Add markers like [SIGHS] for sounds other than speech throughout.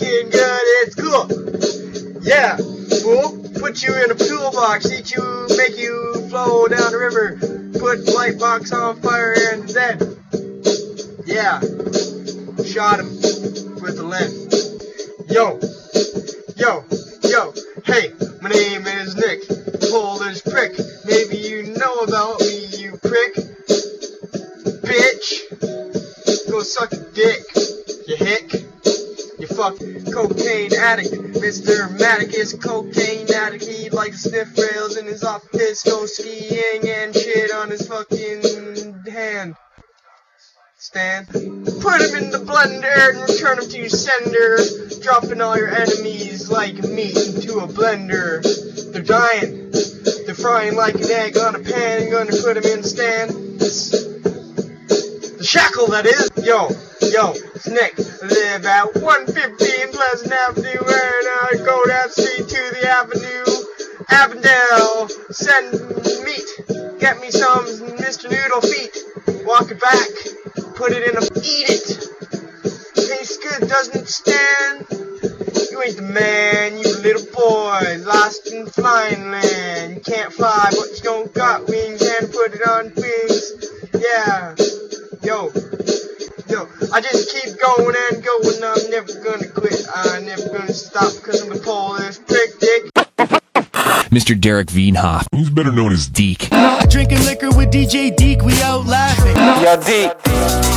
fucking good. It's cool. Yeah, fool. Put you in a toolbox, eat you, make you flow down the river. Put light box on fire and then, yeah, shot him with the lens. Yo, is cocaine addict. He likes sniff rails in his office. Go skiing and shit on his fucking hand. Stand. Put him in the blender and return him to your sender. Dropping all your enemies like meat into a blender. They're dying. They're frying like an egg on a pan. Gonna put him in stands. The shackle that is. Yo, yo. I live at 115 Pleasant Avenue, and I go down street to the avenue. Avondale, send meat. Get me some Mr. Noodle feet. Walk it back. Put it in a. Eat it. Tastes good, doesn't stand? You ain't the man, you little boy, lost in flying land. You can't fly, but you don't got wings and put it on wings. Yeah, yo, yo, I just keep going and going. I'm never gonna quit. I'm never gonna stop because I'm a Polish prick dick. Mr. Derek Wienhoff. Who's better known as Deek. Drinking liquor with DJ Deke, we out laughing. Yo, D.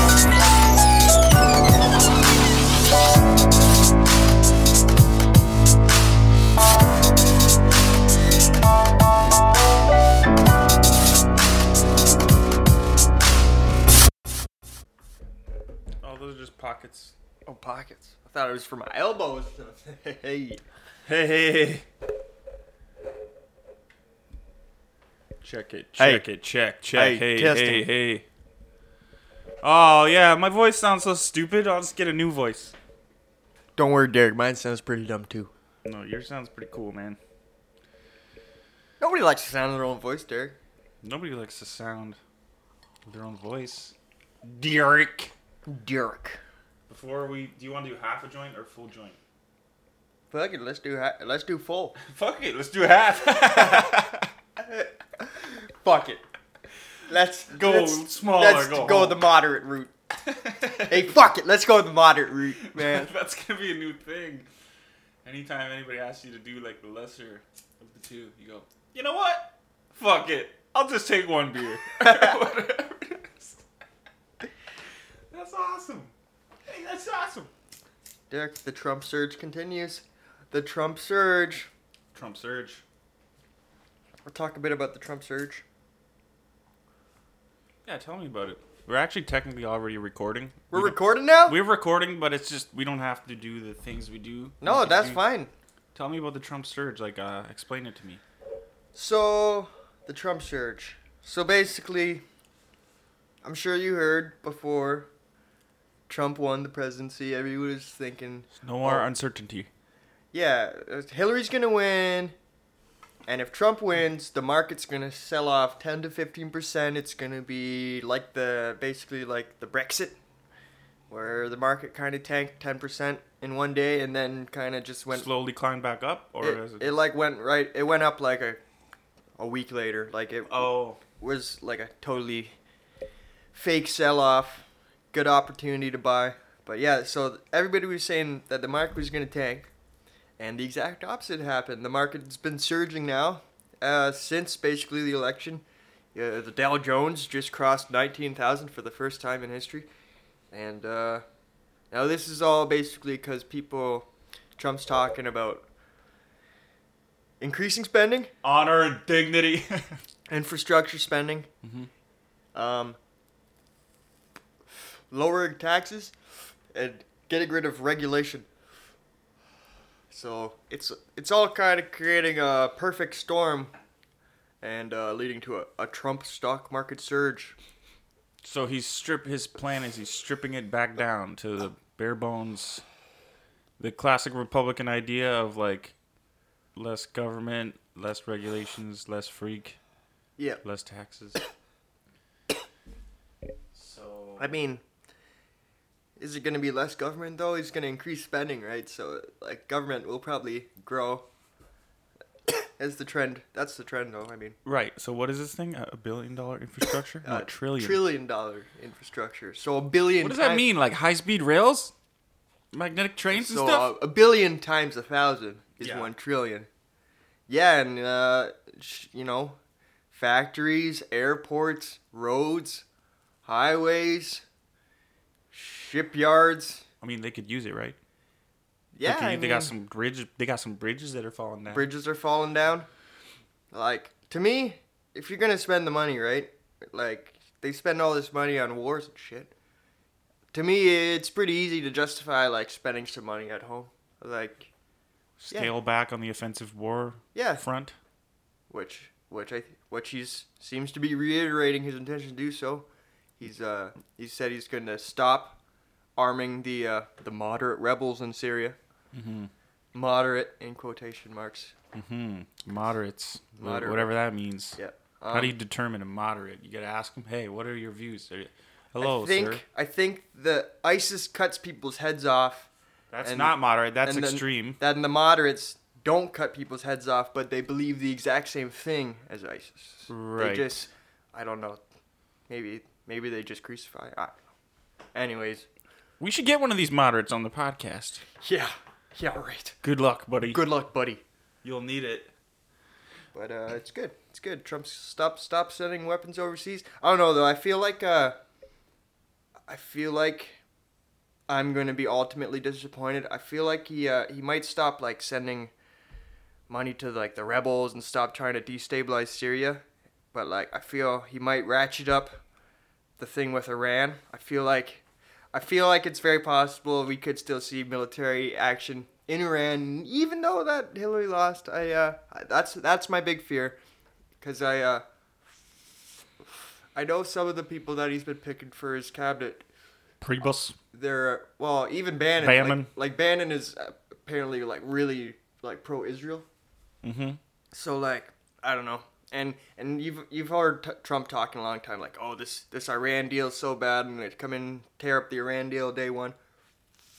thought it was for my elbows. [LAUGHS] hey. Hey, hey, hey. Check it, Hey. check it, check, check. Hey, Hey, hey, testing. hey. Oh, yeah, my voice sounds so stupid. I'll just get a new voice. Don't worry, Derek. Mine sounds pretty dumb, too. No, yours sounds pretty cool, man. Nobody likes the sound of their own voice, Derek. Nobody likes the sound of their own voice. Derek. Derek. Before we, do you want to do half a joint or full joint? Fuck it, let's do ha- let's do full. [LAUGHS] Fuck it, let's do half. [LAUGHS] Fuck it. Let's Go let's, smaller, Let's go go the moderate route. [LAUGHS] hey, fuck it. Let's go the moderate route, man. That's gonna be a new thing. Anytime anybody asks you to do like the lesser of the two, you go, you know what? Fuck it. I'll just take one beer. Whatever it is. That's awesome. Hey, that's awesome. Derek, the Trump surge continues. The Trump surge. Trump surge. We'll talk a bit about the Trump surge. Yeah, tell me about it. We're actually technically already recording. We're We recording now? We're recording, but it's just we don't have to do the things we do. No, can that's do- fine. Tell me about the Trump surge. Like, uh, explain it to me. So, the Trump surge. So basically, I'm sure you heard before Trump won the presidency, everyone was thinking, No more Oh. uncertainty. yeah, uh, Hillary's gonna win, and if Trump wins, the market's gonna sell off 10 to 15 percent. It's gonna be like the basically like the Brexit, where the market kind of tanked 10 percent in one day, and then kind of just went Slowly climbed back up, or it, is it? it like went right. It went up like a a week later. Like it oh, was like a totally fake sell off. Good opportunity to buy. But yeah, so everybody was saying that the market was going to tank. And the exact opposite happened. The market's been surging now uh, since basically the election. Uh, the Dow Jones just crossed 19,000 for the first time in history. And uh, now this is all basically because people, Trump's talking about increasing spending honor and dignity. [LAUGHS] infrastructure spending, um, lowering taxes, and getting rid of regulation. So it's it's all kind of creating a perfect storm, and uh, leading to a, a Trump stock market surge. so he's strip. His plan is he's stripping it back down to the bare bones. The classic Republican idea of like less government, less regulations, less freak, Yeah, less taxes. [COUGHS] So I mean, is it going to be less government though? He's going to increase spending, right? So like government will probably grow. [COUGHS] as the trend. That's the trend though. I mean, Right. So what is this thing? A billion dollar infrastructure? [COUGHS] No, a trillion. Trillion dollar infrastructure. So a billion. What does that mean? Like high speed rails, magnetic trains and So stuff? uh, a billion times a thousand is Yeah. one trillion. Yeah, and uh, you know, factories, airports, roads, highways, shipyards. I mean, they could use it, right? Yeah, Like, I they mean, got some bridge. They got some bridges that are falling down. bridges are falling down. Like to me, if you're gonna spend the money, right? Like they spend all this money on wars and shit. To me, it's pretty easy to justify like spending some money at home. Like Scale back on the offensive war yeah, front. which which I which he's seems to be reiterating his intention to do so. He's uh he said he's going to stop arming the uh, the moderate rebels in Syria. Mm-hmm. Moderate in quotation marks. Mm-hmm. Moderates. Moderate. Whatever that means. Yeah. How do Um, you determine a moderate? You gotta ask them. Hey, what are your views? Are you- Hello, I think sir. I think the ISIS cuts people's heads off. That's and- not moderate. That's and extreme. Then the moderates don't cut people's heads off, but they believe the exact same thing as ISIS. Right. They just, I don't know, maybe maybe they just crucify. I. Anyways, We should get one of these moderates on the podcast. yeah, yeah, right. Good luck, buddy. Good luck, buddy. You'll need it. But uh, it's good. It's good. Trump stop stop sending weapons overseas. I don't know though. I feel like uh, I feel like I'm going to be ultimately disappointed. I feel like he uh, he might stop like sending money to like the rebels and stop trying to destabilize Syria. But like I feel he might ratchet up the thing with Iran. I feel like I feel like it's very possible we could still see military action in Iran, even though that Hillary lost. I uh, that's that's my big fear, because I uh, I know some of the people that he's been picking for his cabinet. Priebus. They're well, even Bannon. Bannon. Like, like Bannon is apparently like really like pro-Israel. Mm-hmm. So like I don't know, and and you've you've heard t- Trump talking a long time like, oh this this Iran deal is so bad, and it come in tear up the Iran deal day one.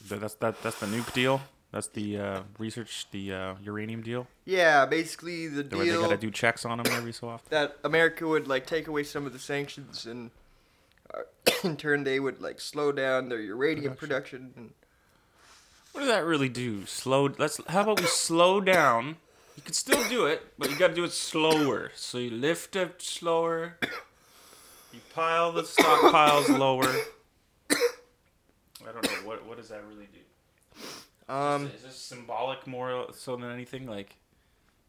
That's that. That's the nuke deal. That's the uh, research, the uh, uranium deal. Yeah, basically the the deal. Where they gotta do checks on them every so often. that America would like take away some of the sanctions, and uh, [COUGHS] in turn they would like slow down their uranium production. and What does that really do? Slow. Let's. How about we slow down? You can still do it, but you gotta do it slower. So you lift it slower. You pile the stockpiles lower. I don't know what. What does that really do? um, is this symbolic more so than anything? Like,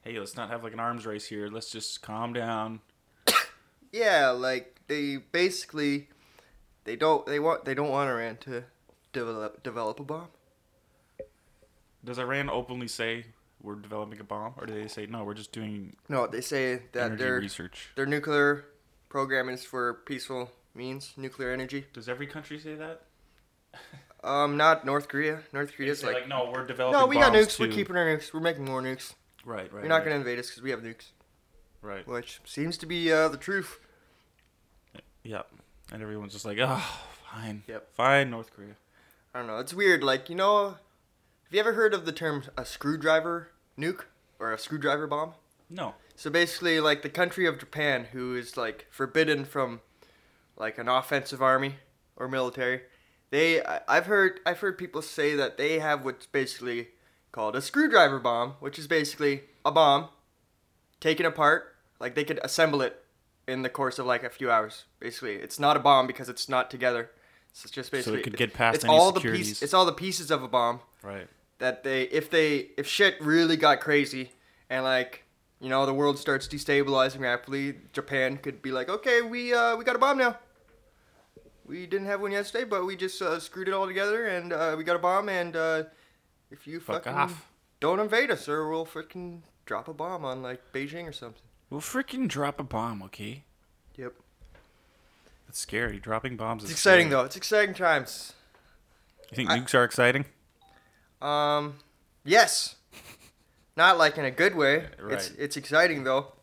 hey, let's not have like an arms race here. Let's just calm down. [COUGHS] yeah, like they basically they don't they want they don't want Iran to develop develop a bomb. Does Iran openly say we're developing a bomb, or do they say no? We're just doing No, they say that energy their research. their nuclear program is for peaceful means, nuclear energy. Does every country say that? [LAUGHS] Um, not North Korea. North They Korea's say, like, like, no, we're developing. no, we got bombs nukes. We're too." keeping our nukes. We're making more nukes. Right, right. You're not right, gonna invade us because we have nukes, Right. which seems to be uh, the truth. Yep. And everyone's just like, oh, fine. Yep. Fine, North Korea. I don't know. It's weird. Like you know, have you ever heard of the term a screwdriver nuke or a screwdriver bomb? No. So basically, like the country of Japan, who is like forbidden from like an offensive army or military, they I- I've heard I've heard people say that they have what's basically called a screwdriver bomb, which is basically a bomb taken apart. Like they could assemble it in the course of like a few hours. Basically, it's not a bomb because it's not together. It's just basically so it could get past it's all the securities. piece, It's all the pieces of a bomb Right. That they if they if shit really got crazy and like you know the world starts destabilizing rapidly japan could be like okay we uh we got a bomb now we didn't have one yesterday but we just uh, screwed it all together and uh, we got a bomb and uh if you Fuck fucking off. don't invade us or we'll freaking drop a bomb on like beijing or something We'll freaking drop a bomb, okay? yep That's scary. Dropping bombs is it's exciting scary. though it's exciting times You think I- nukes are exciting? Um yes not like in a good way it's Right. it's exciting though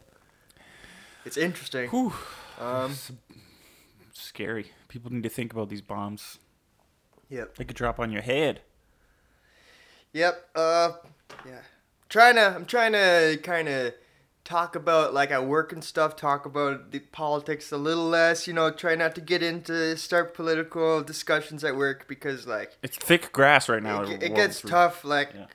it's interesting Whew. um Scary. People need to think about these bombs. Yep. They could drop on your head. Yep. Uh, yeah. Trying to. I'm trying to kind of talk about like at work and stuff. Talk about the politics a little less. You know, try not to get into start political discussions at work because like It's thick grass right now. it, it gets War III. tough. Like, Yeah.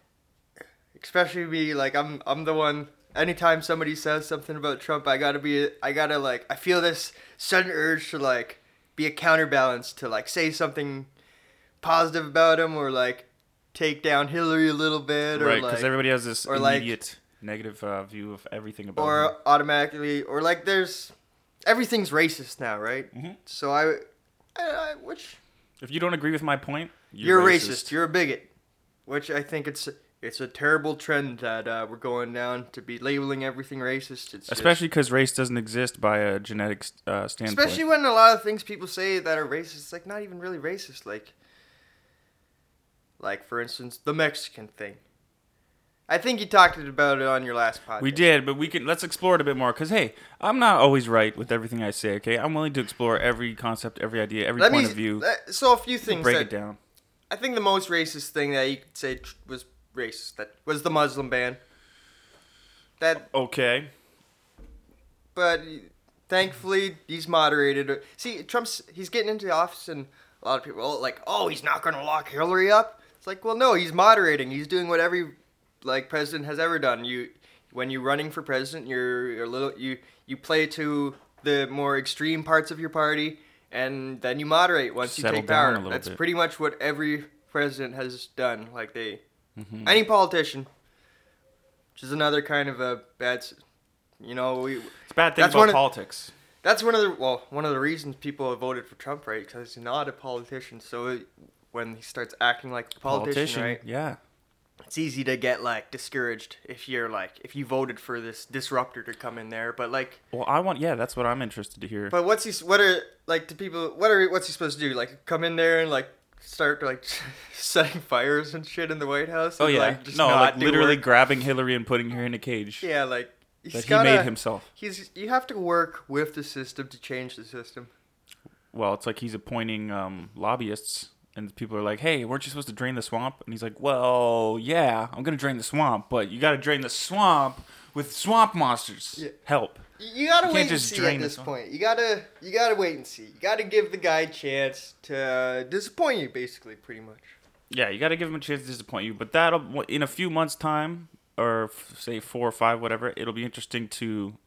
especially me. Like I'm I'm the one. Anytime somebody says something about Trump, I gotta be. I gotta like. I feel this sudden urge to like be a counterbalance to like say something positive about him or like take down Hillary a little bit or Right, like because everybody has this or, like- immediate negative uh, view of everything about him. or automatically or like there's everything's racist now, right? Mhm. So I, I, I which If you don't agree with my point, you're, you're, racist. You're a bigot, which I think it's it's a terrible trend that uh, we're going down to be labeling everything racist. It's Especially because race doesn't exist by a genetic uh, standpoint. especially when a lot of things people say that are racist, it's like not even really racist. Like, like for instance, the Mexican thing. I think you talked about it on your last podcast. we did, but we can let's explore it a bit more. Cause hey, I'm not always right with everything I say. Okay, I'm willing to explore every concept, every idea, every Let point me of view. so a few things break that it down. I think the most racist thing that you could say was racist that was the Muslim ban. That, Okay. but thankfully he's moderated. See, Trump's he's getting into the office, and a lot of people are like, "Oh, he's not going to lock Hillary up." It's like, well, no, he's moderating. He's doing what every like president has ever done. You, when you're running for president, you're, you're a little you you play to the more extreme parts of your party, and then you moderate once you take down power. a little That's bit. pretty much what every president has done. Like they, Mm-hmm. any politician, which is another kind of a bad. You know, we It's a bad thing about one of- politics. that's one of the well, one of the reasons people have voted for Trump, right? Because he's not a politician. So it, when he starts acting like a politician, right, Yeah. It's easy to get like discouraged if you're like if you voted for this disruptor to come in there. But like, Well, I want. Yeah, that's what I'm interested to hear. but what's he? What are like to people? What are what's he supposed to do? Like come in there and like start like [LAUGHS] setting fires and shit in the White House? oh yeah. like, just no, not like literally work? grabbing Hillary and putting her in a cage Yeah, like he's that he made himself. He's you have to work with the system to change the system. Well, it's like he's appointing um, lobbyists, and people are like, "Hey, weren't you supposed to drain the swamp?" And he's like, "Well, yeah, I'm gonna drain the swamp, but you got to drain the swamp with swamp monsters. Yeah. Help." You gotta You wait and see drain at this point. You gotta you gotta wait and see. You gotta give the guy a chance to uh, disappoint you, basically, pretty much. Yeah, you got to give him a chance to disappoint you, but that'll in a few months' time, or f- say four or five, whatever. It'll be interesting to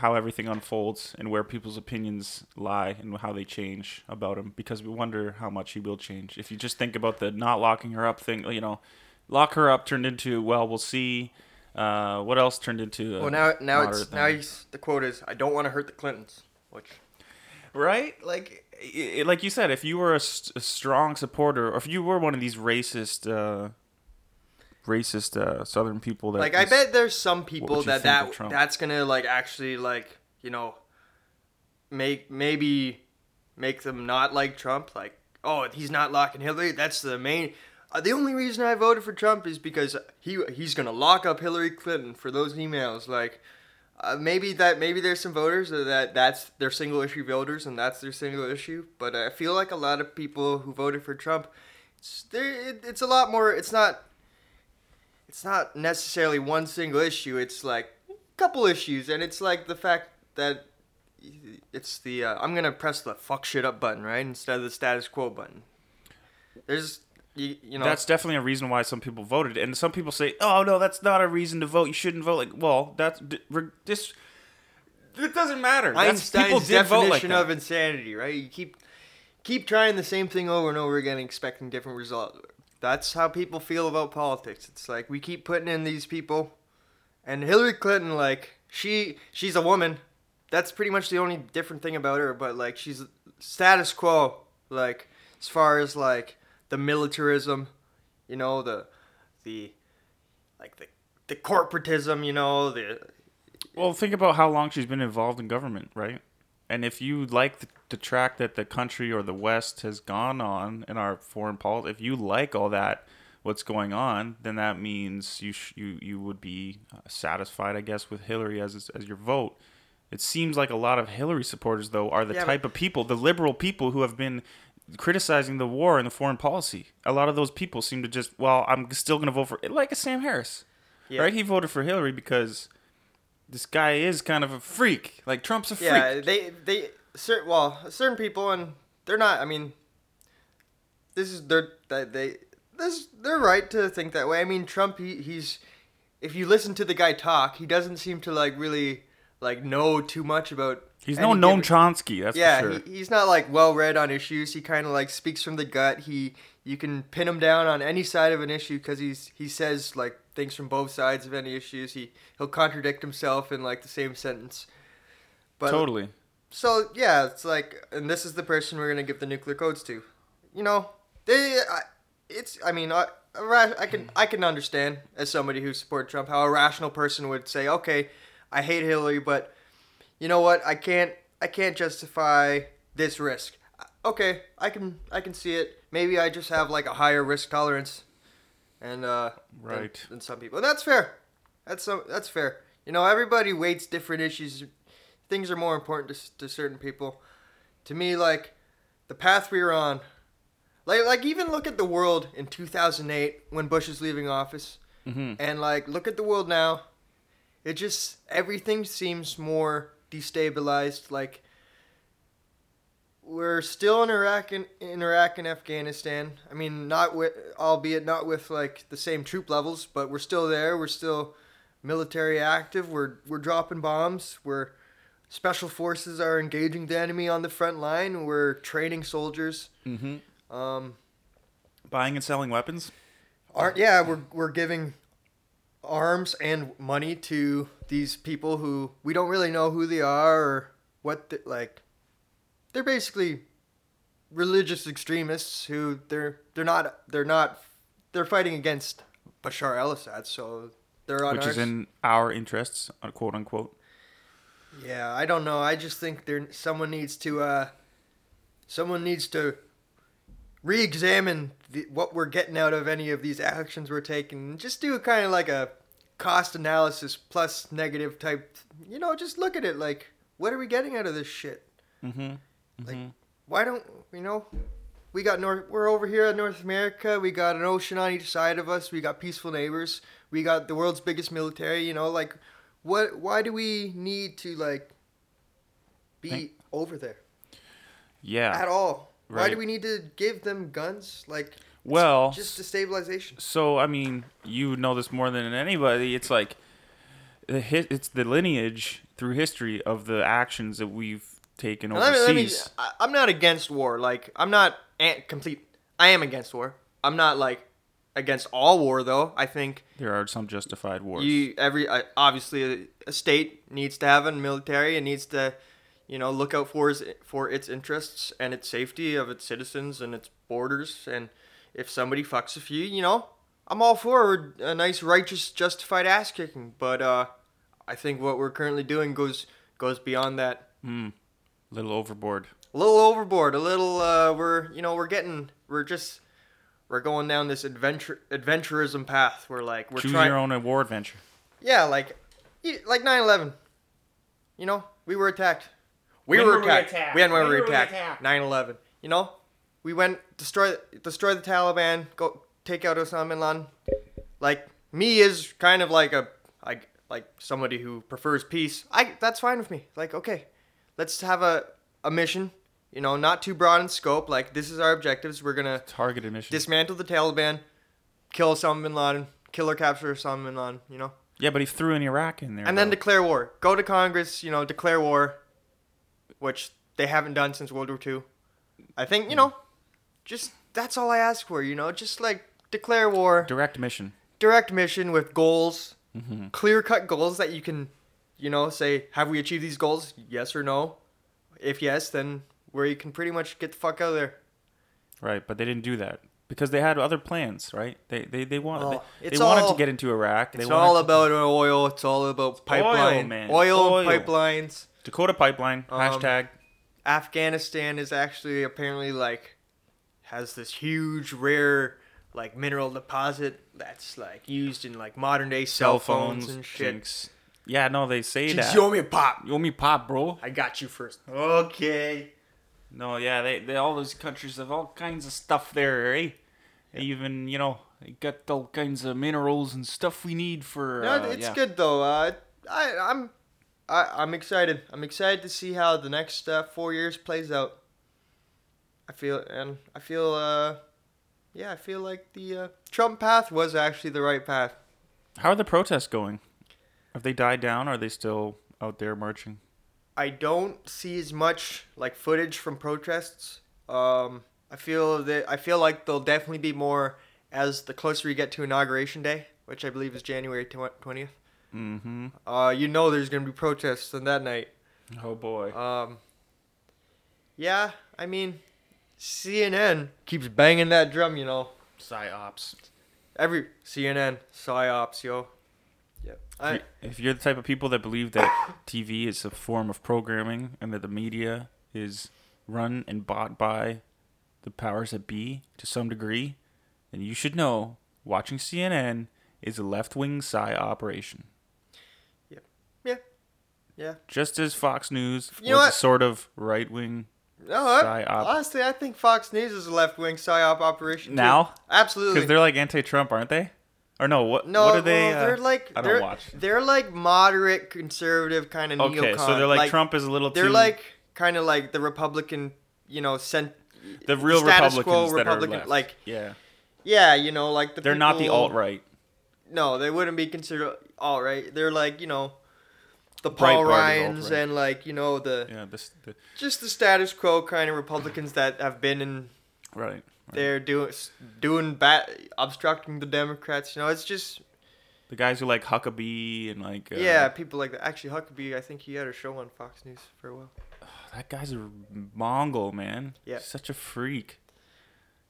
how everything unfolds and where people's opinions lie and how they change about him because we wonder how much he will change. If you just think about the not locking her up thing, you know, lock her up turned into well, we'll see. Uh, what else turned into? a Well, now now it's now he's the quote is I don't want to hurt the Clintons, which right? Like, i i- like you said, if you were a strong supporter, or if you were one of these racist, uh, racist uh, Southern people that like I bet there's some people that that that's gonna like actually like you know make maybe make them not like Trump. Like oh he's not locking Hillary. That's the main. Uh, the only reason I voted for Trump is because he he's gonna lock up Hillary Clinton for those emails. Like uh, maybe that maybe there's some voters that- that that's their single issue voters and that's their single issue. But I feel like a lot of people who voted for Trump, it's. It, it's a lot more. It's not it's not necessarily one single issue. It's like a couple issues, and it's like the fact that it's the uh, I'm gonna press the fuck shit up button right instead of the status quo button. There's you, you know That's definitely a reason why some people voted, and some people say, "Oh no, that's not a reason to vote. You shouldn't vote." Like, well, that's this. It doesn't matter. Einstein's like definition that. of insanity, right? You keep keep trying the same thing over and over again, expecting different results. That's how people feel about politics. It's like we keep putting in these people, and Hillary Clinton, like she she's a woman. That's pretty much the only different thing about her. But like she's status quo, like as far as like the militarism, you know the the like the the corporatism, you know the Well, think about how long she's been involved in government, right? And if you like the, the track that the country or the West has gone on in our foreign policy, if you like all that, what's going on, then that means you sh- you you would be uh, satisfied, I guess, with Hillary as as your vote. It seems like a lot of Hillary supporters, though, are the Yeah, but- type of people, the liberal people who have been criticizing the war and the foreign policy. A lot of those people seem to just, well, I'm still going to vote for like a Sam Harris, Yeah. right? He voted for Hillary because this guy is kind of a freak. Like Trump's a freak. Yeah, they they certain well certain people and they're not. I mean, this is they're that they this they're right to think that way. I mean, Trump he, he's if you listen to the guy talk, he doesn't seem to like really like know too much about. He's no Noam Chomsky, that's yeah, for sure. he, he's not like well read on issues. He kind of like speaks from the gut. He you can pin him down on any side of an issue because he's he says like things from both sides of any issues. He he'll contradict himself in like the same sentence. But totally. So yeah, it's like, and this is the person we're gonna give the nuclear codes to. You know, they, I, it's. I mean, I, I can I can understand as somebody who supports Trump how a rational person would say, okay, I hate Hillary, but you know what? I can't I can't justify this risk. Okay, I can I can see it. Maybe I just have like a higher risk tolerance, and uh, than- Right. than, some people. And that's fair. That's so that's fair. You know, everybody weights different issues. Things are more important to, to certain people. To me, like the path we were on, like like even look at the world in 2008 when Bush is leaving office, hmm and like look at the world now. It just everything seems more destabilized. Like we're still in Iraq and in Iraq and Afghanistan. I mean, not with, albeit not with like the same troop levels, but we're still there. We're still military active. We're we're dropping bombs. We're special forces are engaging the enemy on the front line. We're training soldiers. hmm Um, Buying and selling weapons. aren't yeah we're we're giving arms and money to these people who we don't really know who they are or what the, like they're basically religious extremists who they're they're not they're not they're fighting against Bashar al-Assad so they're on which our is in our interests, uh, quote unquote. Yeah, I don't know. I just think there someone needs to uh someone needs to re-examine the, what we're getting out of any of these actions we're taking. Just do kind of like a cost analysis plus negative type. You know, just look at it like what are we getting out of this shit? Mm-hmm. Like why don't you know? We got North. We're over here in North America. We got an ocean on each side of us. We got peaceful neighbors. We got the world's biggest military. You know, like what? Why do we need to like be Think- over there Yeah. at all? Why do we need to give them guns? Like Well, just destabilization. so I mean, you know this more than anybody. It's like the hit. It's the lineage through history of the actions that we've taken Let me, let me, overseas. I'm not against war. Like I'm not complete. I am against war. I'm not like against all war though. I think There are some justified wars. You every uh, obviously a, a state needs to have a military. It needs to, you know, look out for its for its interests and its safety of its citizens and its borders. And if somebody fucks a few, you know, I'm all for a nice righteous justified ass kicking. But uh, I think what we're currently doing goes goes beyond that. Hmm. Little overboard. A little overboard. A little. Uh, we're you know we're getting we're just. We're going down this adventure adventurism path. We're like we're Choose trying. your own war adventure. Yeah, like, like 9/11. You know, we were attacked. We When were were we attacked. attacked? When were When we were we attacked? attacked? 9/11. You know, we went destroy destroy the Taliban. Go take out Osama bin Laden. Like me is kind of like a like like somebody who prefers peace. I that's fine with me. Like okay, let's have a a mission. You know, not too broad in scope. Like this is our objectives. We're gonna Targeted mission. dismantle the Taliban, kill Osama bin Laden, kill or capture Osama bin Laden. You know yeah, but he threw an Iraq in there. and then declare war. Go to Congress, you know, declare war, which they haven't done since World War II. I think you know, just that's all I ask for. You know, just like declare war, direct mission. direct mission with goals, Mhm. clear cut goals that you can, you know, say have we achieved these goals? Yes or no. If yes, then where you can pretty much get the fuck out of there. Right, but they didn't do that because they had other plans, right? They they they wanted Oh, they, they wanted to get into Iraq. They It's all to- about oil. It's all about pipeline, man. oil, Oil. pipelines. Dakota Pipeline Um, hashtag. Afghanistan is actually apparently like has this huge rare like mineral deposit that's like used in like modern day cell phones, and shit. jinx. Yeah, no, they say Just that. you owe me a pop. You owe me pop, bro. I got you first. Okay. No, yeah, they, they all those countries have all kinds of stuff there, eh? Even you know, they got all kinds of minerals and stuff we need for. No, uh, it's yeah. good though. Uh, I I'm I, I'm excited. I'm excited to see how the next uh, four years plays out. I feel and I feel uh, yeah, I feel like the uh, Trump path was actually the right path. How are the protests going? Have they died down? Or are they still out there marching? I don't see as much like footage from protests. Um, I feel that I feel like there'll definitely be more as the closer you get to inauguration day, which I believe is January twentieth. Mm-hmm. Uh, you know there's gonna be protests on that night. Oh boy. Um, yeah, I mean, CNN keeps banging that drum, you know. Psyops. Every CNN psyops, yo. Yep. I, if you're the type of people that believe that [COUGHS] TV is a form of programming and that the media is run and bought by the powers that be to some degree, then you should know watching CNN is a left wing psy operation. yeah. Yeah. Yeah. Just as Fox News You was a sort of right wing. No, I, Psyop. honestly, I think Fox News is a left wing psyop operation. too. Now? Absolutely. Because they're like anti Trump, aren't they? Or no, what, no, what are they? well, uh, they're like I they're, watch. They're like moderate conservative kind of Okay, neocon. so they're like, Trump is a little They're too. like kind of like the Republican, you know, cent. the real status Republicans quo that Republican, are left. like yeah, yeah, you know, like the they're not the alt right. No, they wouldn't be considered all right. They're like you know, the Paul Ryans and like you know the Yeah, this the, just the status quo kind of Republicans that have been in right. There doing doing bad, obstructing the Democrats. You know, it's just The guys who like Huckabee and like uh, yeah, people like that. Actually, Huckabee, I think he had a show on Fox News for a while. [SIGHS] that guy's a Mongol man. Yeah. such a freak.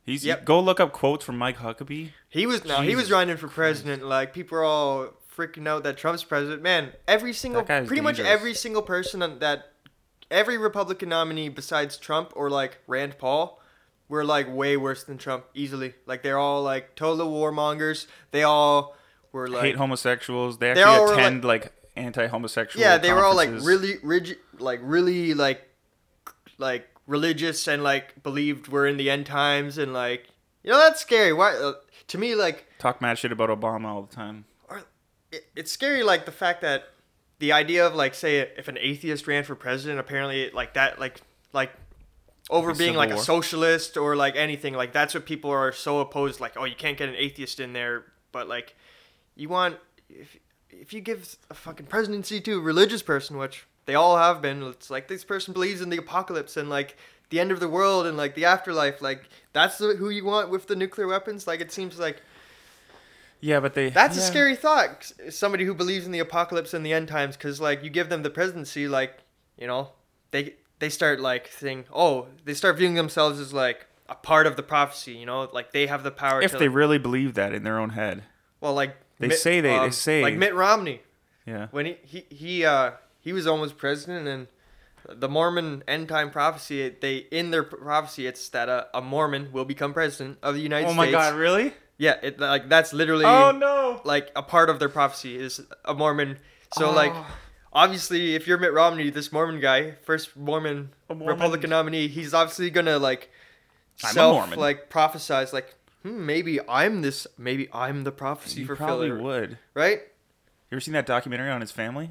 He's Yep. go look up quotes from Mike Huckabee. He was no, he was running for president. Like people are all freaking out that Trump's president. Man, every single, pretty much every single person that, every Republican nominee besides Trump or like Rand Paul, were like way worse than Trump easily. Like they're all like total warmongers. They all were like Hate homosexuals. They They all actually were, attend like, anti-homosexual. yeah, they were all like really rigid, like really like like religious and like believed we're in the end times and like you know that's scary. Why uh, to me like talk mad shit about Obama all the time. it, it's scary like the fact that the idea of like say if an atheist ran for president apparently like that like like over Like being like a socialist or like anything like that's what people are so opposed like oh you can't get an atheist in there but like you want if if you give a fucking presidency to a religious person which they all have been it's like this person believes in the apocalypse and like the end of the world and like the afterlife like that's the, who you want with the nuclear weapons like it seems like Yeah, but they. that's a scary thought. Somebody who believes in the apocalypse and the end times, because like you give them the presidency, like you know, they they start like saying, oh, they start viewing themselves as like a part of the prophecy. You know, like they have the power. If to, they really believe that in their own head. well, like They say they- they say- like Mitt Romney Yeah. when he he he uh he was almost president and. The Mormon end time prophecy, they in their prophecy, it's that a, a Mormon will become president of the United States. Oh States. my God! Really? Yeah, it like that's literally Oh no! like a part of their prophecy is a Mormon. So like Oh. Obviously if you're Mitt Romney, this Mormon guy, first Mormon, Mormon- Republican nominee, he's obviously gonna like I'm self like prophesize like hmm, maybe I'm this maybe I'm the prophecy You for probably Philly, would. right? You ever seen that documentary on his family?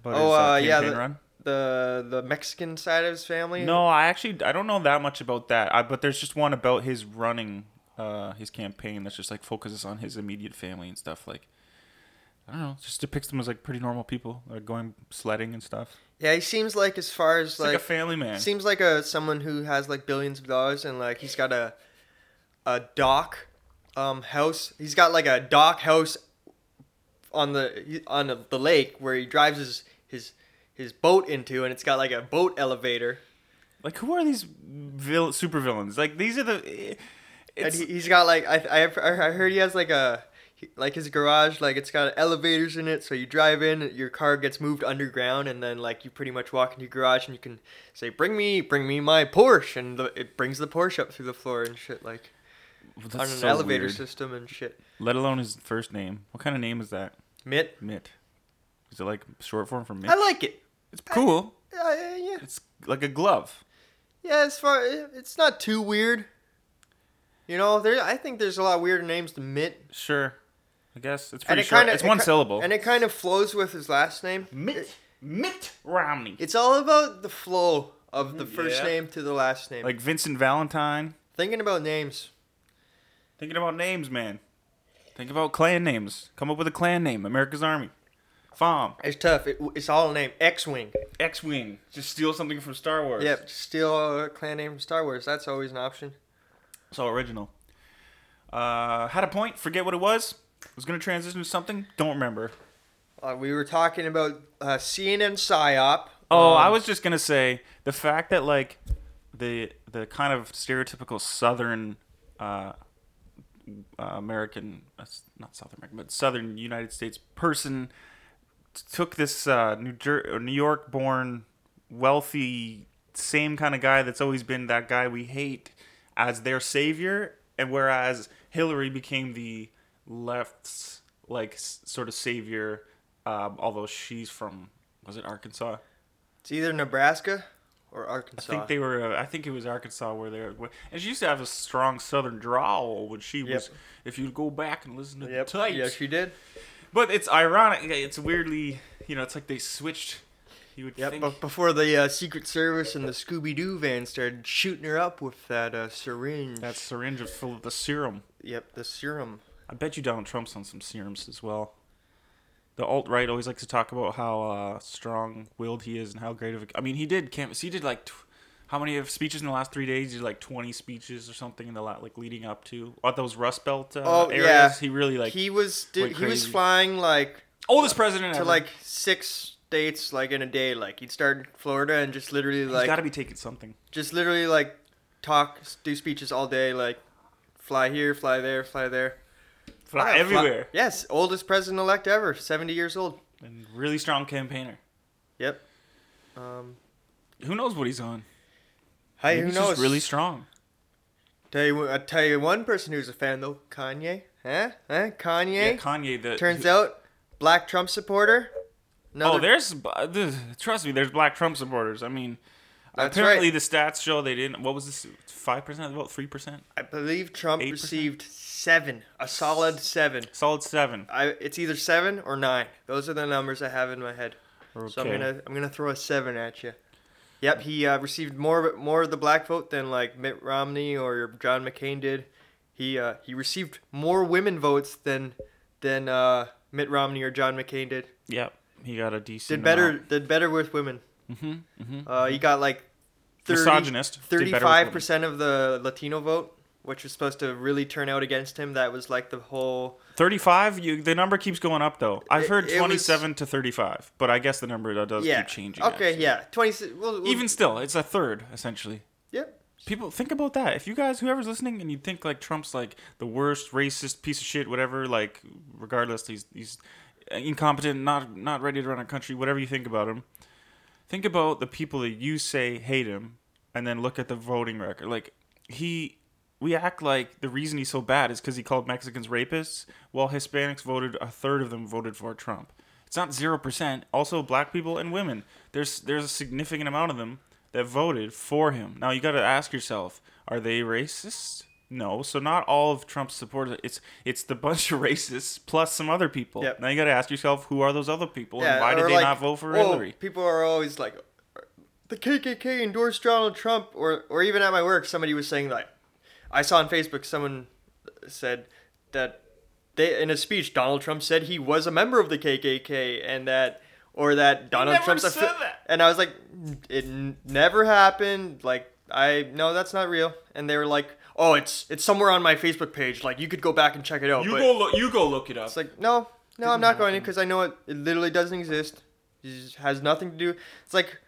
About Oh, his, uh, yeah, the- run? The the Mexican side of his family. No, I actually I don't know that much about that. I, but there's just one about his running uh, his campaign that's just like focuses on his immediate family and stuff. Like I don't know, just depicts them as like pretty normal people, like going sledding and stuff. Yeah, he seems like as far as like, like, a family man. seems like a someone who has like billions of dollars and like he's got a a dock um house. He's got like a dock house on the on the, lake where he drives his his his boat into and it's got like a boat elevator. like who are these vil- super villains? Like these are the. eh, And he, he's got like I I I heard he has like a he- like his garage like it's got elevators in it so you drive in your car gets moved underground and then like you pretty much walk into your garage and you can say bring me bring me my Porsche and the, it brings the Porsche up through the floor and shit like that's on an so elevator weird. system and shit. Let alone his first name. What kind of name is that? Mitt, Mitt. Is it like short form for Mitt? I like it. it's cool. Uh, yeah, It's like a glove. Yeah, as far it's not too weird. You know, there. I think there's a lot weirder names than Mitt. Sure. I guess it's And pretty it short. kinda- it's it one ki- syllable. And it kind of flows with his last name. Mitt Mitt Romney. It's all about the flow of the first Yeah. name to the last name. Like Vincent Valentine. Thinking about names. Thinking about names, man. Think about clan names. Come up with a clan name. America's Army. FOM. It's tough. It, it's all a name. X-wing. X-Wing. Just steal something from Star Wars. Yep. Steal a clan name from Star Wars. That's always an option. So original. Uh, had a point. Forget what it was. Was gonna transition to something. Don't remember. Uh, we were talking about uh, CNN psyop. Oh, Um, I was just gonna say the fact that like the the kind of stereotypical Southern uh, uh, American, uh, not South American, but Southern United States person took this uh, New Jer- New York born wealthy same kind of guy that's always been that guy we hate as their savior, and whereas Hillary became the left's like sort of savior, um, although she's from was it Arkansas? It's either Nebraska or Arkansas. I think they were. Uh, I think it was Arkansas where they were. And she used to have a strong Southern drawl when she Yep. was. If you go back and listen to Yep. the tapes, Yeah, she did. but it's ironic. It's weirdly, you know, it's like they switched. You would Yep. think. But before the uh, Secret Service and the Scooby Doo van started shooting her up with that uh, syringe. that syringe was full of the serum. Yep, the serum. I bet you Donald Trump's on some serums as well. The alt right always likes to talk about how uh, strong-willed he is and how great of a. I mean, he did canvas. He did like, tw- how many of speeches in the last three days? He did like twenty speeches or something in the la- like leading up to at those Rust Belt uh, Oh, areas. yeah. He really like he was did, he was flying like oldest president to ever. like six states like in a day. Like he'd start in Florida and just literally He's like got to be taking something. just literally like talk, do speeches all day. Like fly here, fly there, fly there. Fly Yeah, everywhere. yes, oldest president elect ever, seventy years old. And really strong campaigner. Yep. Um, Who knows what he's on? hey, Maybe who he's knows? just really strong. Tell you, I tell you, one person who's a fan though, Kanye. Huh? Huh? Kanye. Yeah, Kanye. The Turns out, black Trump supporter. Oh, there's trust me. There's black Trump supporters. I mean, That's apparently right. the stats show they didn't. What was this? Five percent of the vote? Three percent? I believe Trump 8%? received seven, a solid seven. Solid seven. I, it's either seven or nine. Those are the numbers I have in my head. Okay. So I'm gonna I'm gonna throw a seven at you. Yep, he uh, received more more of the black vote than like Mitt Romney or John McCain did. He uh, he received more women votes than than uh, Mitt Romney or John McCain did. Yep. He got a decent. Did better amount. did better with women. Mm-hmm. Mm-hmm. Uh, he got like 30, Misogynist. Did better with women. 35 percent of the Latino vote, which was supposed to really turn out against him. That was like the whole. Thirty-five. You. The number keeps going up though. I've It- heard it was- twenty-seven to thirty-five, but I guess the number does yeah. keep changing. Okay. actually. Yeah. Twenty. Well, well, Even still, it's a third essentially. Yep. People think about that. If you guys, whoever's listening, and you think like Trump's like the worst racist piece of shit, whatever, like regardless, he's he's incompetent, not not ready to run a country, whatever you think about him. Think about the people that you say hate him, and then look at the voting record. Like he, we act like the reason he's so bad is because he called Mexicans rapists, while Hispanics voted a third of them voted for Trump. It's not zero percent. Also, black people and women. There's there's a significant amount of them that voted for him. Now you got to ask yourself: Are they racist? No. So not all of Trump's supporters. It's it's the bunch of [LAUGHS] racists plus some other people. Yep. Now you got to ask yourself: Who are those other people? Yeah. and why did they like, not vote for oh, Hillary? People are always like, the KKK endorsed Donald Trump, or or even at my work, somebody was saying like, I saw on Facebook someone said that they in a speech Donald Trump said he was a member of the KKK and that or that Donald Trump's a said fi- that. and I was like, it n- never happened. Like I no, that's not real. And they were like, oh, it's it's somewhere on my Facebook page. Like you could go back and check it out. You go look. You go look it up. it's like no, no, I'm not going to because I know it, it literally doesn't exist. It has nothing to do. It's like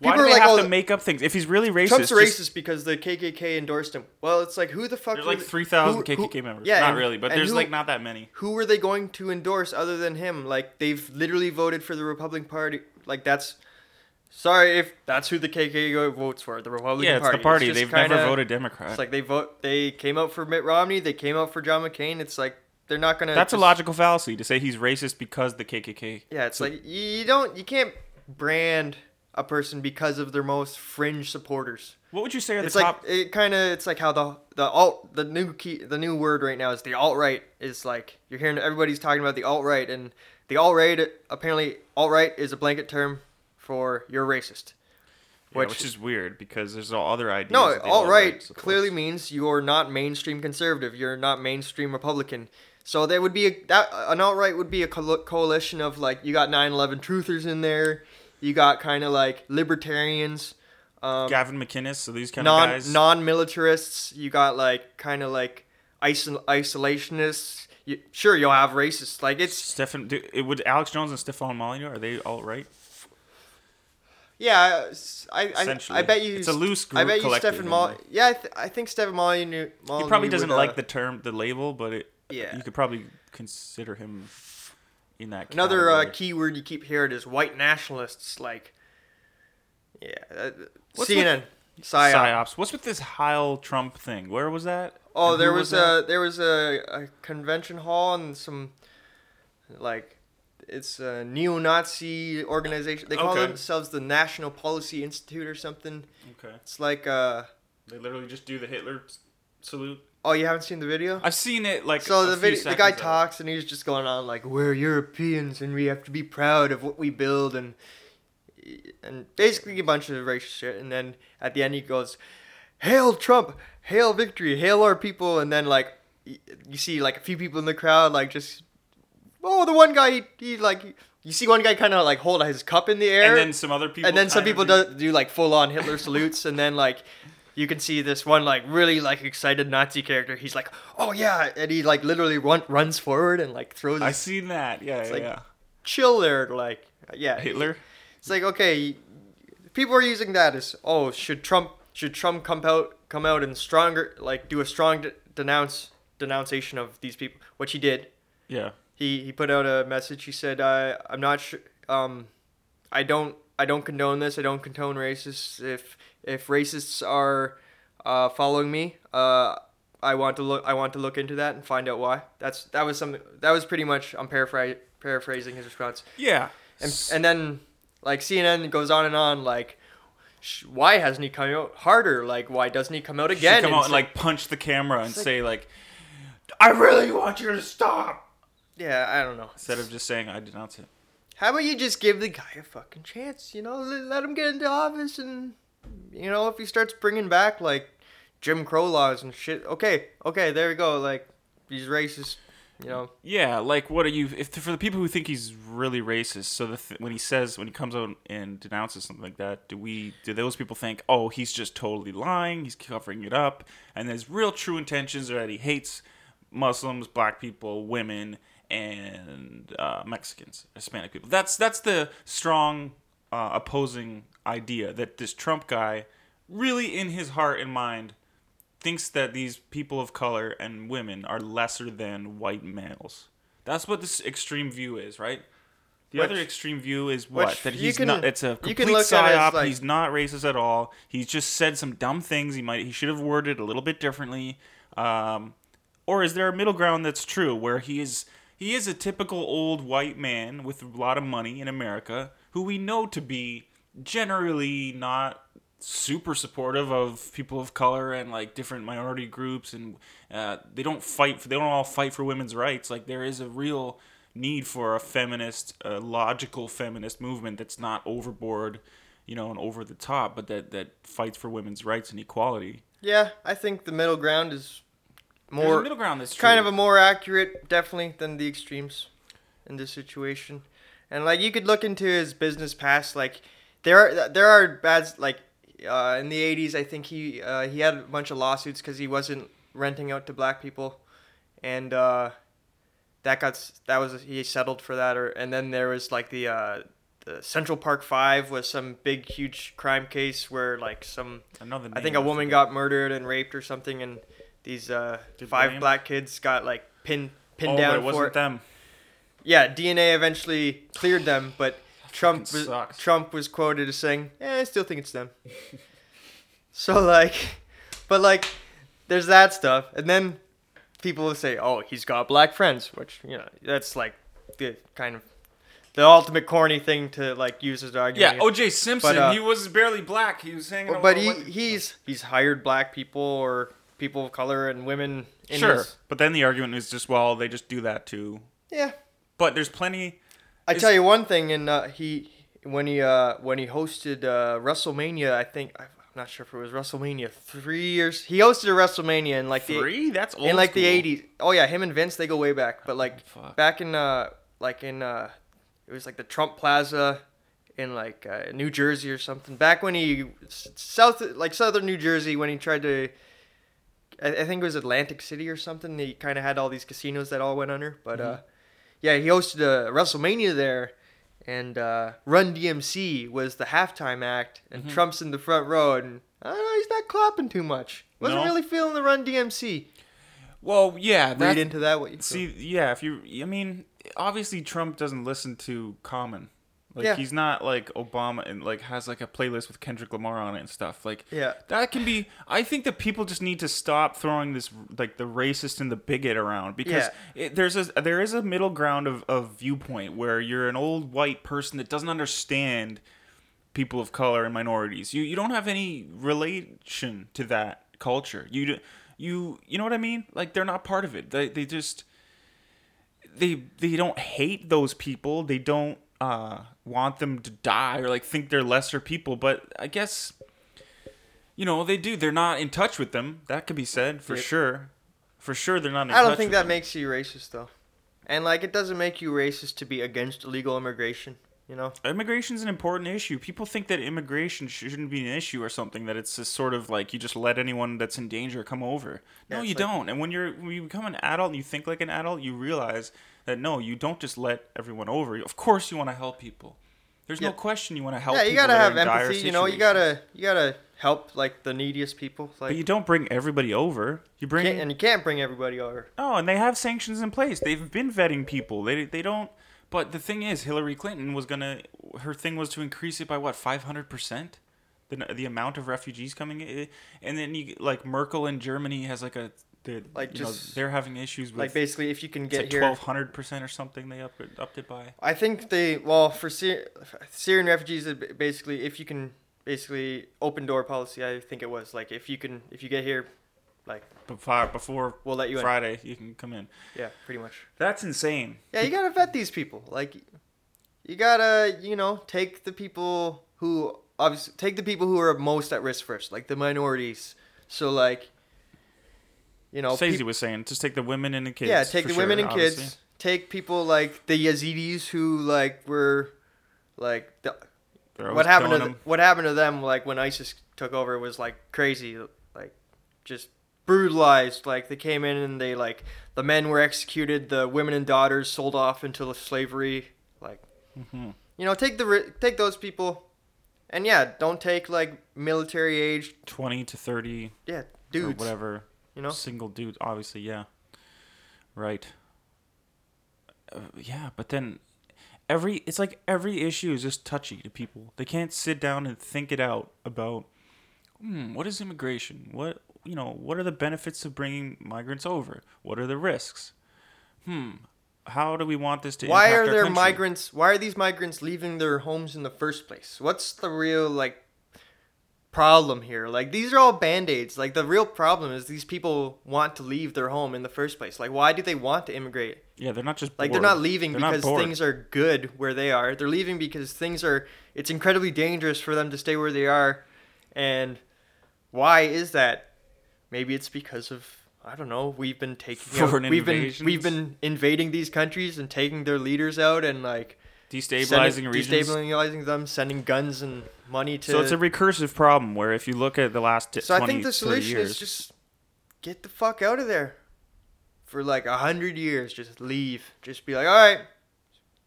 Why people do are they like, have oh, to make up things? If he's really racist, Trump's just- racist because the KKK endorsed him. Well, it's like who the fuck? There's were like three thousand who- who- KKK members. Yeah, not and- really, but there's who- like not that many. Who were they going to endorse other than him? Like they've literally voted for the Republican Party. Like that's. Sorry if that's who the KKK votes for, the Republican Yeah, it's Party. the party. just They've never kinda- voted Democrat. It's like they vote. They came out for Mitt Romney. They came out for John McCain. It's like they're not gonna. That's a logical fallacy to say he's racist because the KKK. Yeah, it's like you you don't. You can't brand a person because of their most fringe supporters. What would you say are the It's top? like it kind of it's like how the the alt the new key the new word right now is the alt right is like you're hearing everybody's talking about the alt right and the alt right apparently alt right is a blanket term for you're racist. Yeah, which, is weird because there's all other ideas. No, alt right clearly means you're not mainstream conservative. You're not mainstream Republican. So there would be a, that an alt right would be a coalition of like you got 9/11 truthers in there, you got kind of like libertarians, um, Gavin McInnes, so these kind non of guys. non-militarists. You got like kind of like isol- isolationists. You, sure, you'll have racists. Like it's Stefan, do, it would Alex Jones and Stefan Molyneux are they all right? yeah. I I, I, bet you It's a loose group. I bet you collective, Stephen Mol. Yeah, I, th- I think Stephen Molyneux. He probably doesn't would, uh, like the term, the label, but it. Yeah. You could probably consider him in that. Another uh, keyword you keep hearing is white nationalists. Like, yeah, uh, CNN, psyop. psyops. What's with this Heil Trump thing? Where was that? Oh, there was, that? a there was a, a convention hall and some like it's a neo-Nazi organization. They call Okay. themselves the National Policy Institute or something. Okay. It's like uh They literally just do the Hitler salute. oh, you haven't seen the video? I've seen it like. so the video, the guy talks and he's just going on like we're Europeans and we have to be proud of what we build and and basically a bunch of racist shit. And then at the end he goes, "Hail Trump! Hail victory! Hail our people!" And then like you see like a few people in the crowd like just oh the one guy he, he like you see one guy kind of like hold his cup in the air And then some other people. and then some people do, do like full on Hitler salutes, and then like you can see this one like really like excited Nazi character. He's like, "Oh yeah," and he like literally run, runs forward and like throws. I seen that. Yeah, yeah. like- yeah. chill there, like yeah, Hitler. It's like okay, people are using that as oh should Trump should Trump come out come out and stronger like do a strong de- denounce denunciation of these people, which he did. Yeah. he he put out a message. He said, "I I'm not sure. Um, I don't I don't condone this. I don't condone racists. If if racists are uh, following me, uh, I want to look I want to look into that and find out why. That's that was something that was pretty much I'm paraphrasing paraphrasing his response. Yeah. And and then like CNN goes on and on like. Why hasn't he come out harder? Like, why doesn't he come out again? come out and say- like punch the camera and like- say like, "I really want you to stop," yeah, I don't know. instead of just saying, "I denounce it." How about you just give the guy a fucking chance? You know, let, let him get into office, and you know, if he starts bringing back like Jim Crow laws and shit, okay, okay, there we go. Like he's racist, you know. Yeah, like what are you? If for the people who think he's really racist, so the th- when he says when he comes out and denounces something like that, do we do those people think, oh, he's just totally lying, he's covering it up, and his real true intentions are that he hates Muslims, black people, women, and uh, Mexicans, Hispanic people. That's that's the strong uh, opposing idea that this Trump guy really, in his heart and mind, thinks that these people of color and women are lesser than white males. That's what this extreme view is, right? The Which- other extreme view is what that he's can- not. It's a complete psyop. like- he's not racist at all. He's just said some dumb things. He might. He should have worded a little bit differently. Um, or is there a middle ground that's true where he is he is a typical old white man with a lot of money in America who we know to be generally not super supportive of people of color and like different minority groups and uh, they don't fight for they don't all fight for women's rights. Like there is a real need for a feminist a logical feminist movement that's not overboard you know and over the top but that that fights for women's rights and equality. Yeah, I think the middle ground is more middle ground that's kind of a more accurate, definitely, than the extremes in this situation. And like you could look into his business past, like there are there are bad like uh, in the '80s. I think he uh, he had a bunch of lawsuits because he wasn't renting out to black people, and uh, that got that was he settled for that. Or and then there was like the. Uh, the Central Park Five was some big, huge crime case where, like, some Another I think a woman got murdered and raped or something, and these uh, five black kids got like pinned pinned oh, down but it for wasn't it. them Yeah, DNA eventually cleared them, but Trump was. Trump was quoted as saying, "Yeah, I still think it's them." [LAUGHS] so like, but like, there's that stuff, and then people will say, "Oh, he's got black friends," which you know that's like the kind of the ultimate corny thing to like use as an argument. Yeah, O.J. Simpson. But, uh, he was barely black. He was hanging. out but he he's he's hired black people or people of color and women. In sure. his- But then the argument is just well, they just do that too. yeah, But there's plenty. I tell you one thing, and uh, he when he uh, when he hosted uh, WrestleMania, I think I'm not sure if it was WrestleMania three years. He hosted a WrestleMania in like Three? That's the old in like the '80s. Oh yeah, him and Vince they go way back, but like fuck. back in uh like in uh it was like the Trump Plaza in like uh, New Jersey or something. Back when he south like southern New Jersey when he tried to. I I think it was Atlantic City or something. He kind of had all these casinos that all went under, but uh, yeah, he hosted a WrestleMania there, and uh, Run DMC was the halftime act, and Trump's in the front row, and I don't know, he's not clapping too much. Wasn't No? really feeling the Run DMC. Well, yeah. Read into that what you see, yeah. If you, I mean, obviously Trump doesn't listen to Common. Like Yeah. he's not like Obama and like has like a playlist with Kendrick Lamar on it and stuff. Like Yeah. that can be. I think that people just need to stop throwing this like the racist and the bigot around because it, there's a there is a middle ground of, of viewpoint where you're an old white person that doesn't understand people of color and minorities. You you don't have any relation to that culture. You you you know what I mean? Like they're not part of it. They they just they they don't hate those people. They don't uh want them to die or like think they're lesser people, but I guess you know, they do. They're not in touch with them. That could be said for Yep. sure. For sure they're not in I don't touch think with that them. makes you racist though, and like it doesn't make you racist to be against illegal immigration. You know. Immigration's an important issue. People think that immigration shouldn't be an issue or something. That it's just sort of like you just let anyone that's in danger come over. No, Yeah, you like- don't. And when you're when you become an adult and you think like an adult, you realize that no, you don't just let everyone over. Of course, you want to help people. There's no question you want to help. Yeah, you gotta have empathy. You know, you gotta you gotta help like the neediest people. Like, But you don't bring everybody over. You bring can't, and you can't bring everybody over. Oh, and they have sanctions in place. They've been vetting people. They they don't. But the thing is, Hillary Clinton was gonna. Her thing was to increase it by what five hundred percent, the the amount of refugees coming in, and then you like Merkel in Germany has like a. The, Like, you know, just- they're having issues with Like basically, if you can get like here, twelve hundred percent or something. They upped it, upped it by. I think they well for Syr- Syrian refugees basically if you can basically open door policy. I think it was like if you can if you get here, like Before before we'll let you in. Friday, you can come in. Yeah, pretty much. That's insane. Yeah, you gotta vet these people. Like, you gotta, you know, take the people who obviously take the people who are most at risk first, like the minorities. So like, you know, Stacey peop- was saying, just take the women and the kids. yeah, take the sure, women and obviously. kids. Take people like the Yazidis who like were, like the, what happened to th- them. what happened to them like when ISIS took over was like crazy, like just brutalized. Like they came in and they like the men were executed, the women and daughters sold off into slavery. Like Mm-hmm. you know, take the take those people, and yeah, don't take like military age, twenty to thirty yeah, dudes. whatever. You know, single dude obviously yeah right uh, yeah but then every it's like every issue is just touchy to people they can't sit down and think it out about hmm, what is immigration what you know what are the benefits of bringing migrants over what are the risks hmm how do we want this to why are there migrants? Why are these migrants leaving their homes in the first place? What's the real like problem here? Like these are all band-aids. Like the real problem is these people want to leave their home in the first place. Like why do they want to immigrate? yeah they're not just Like they're not leaving They're because things are good where they are. They're leaving because things are it's incredibly dangerous for them to stay where they are. And why is that? Maybe it's because of I don't know. We've been taking out, we've been we've been invading these countries and taking their leaders out and like destabilizing sending, regions destabilizing them, sending guns and money to. so it's a recursive problem where if you look at the last t- So 20 I think the solution years, is just get the fuck out of there for like a hundred years. Just leave. Just be like, all right,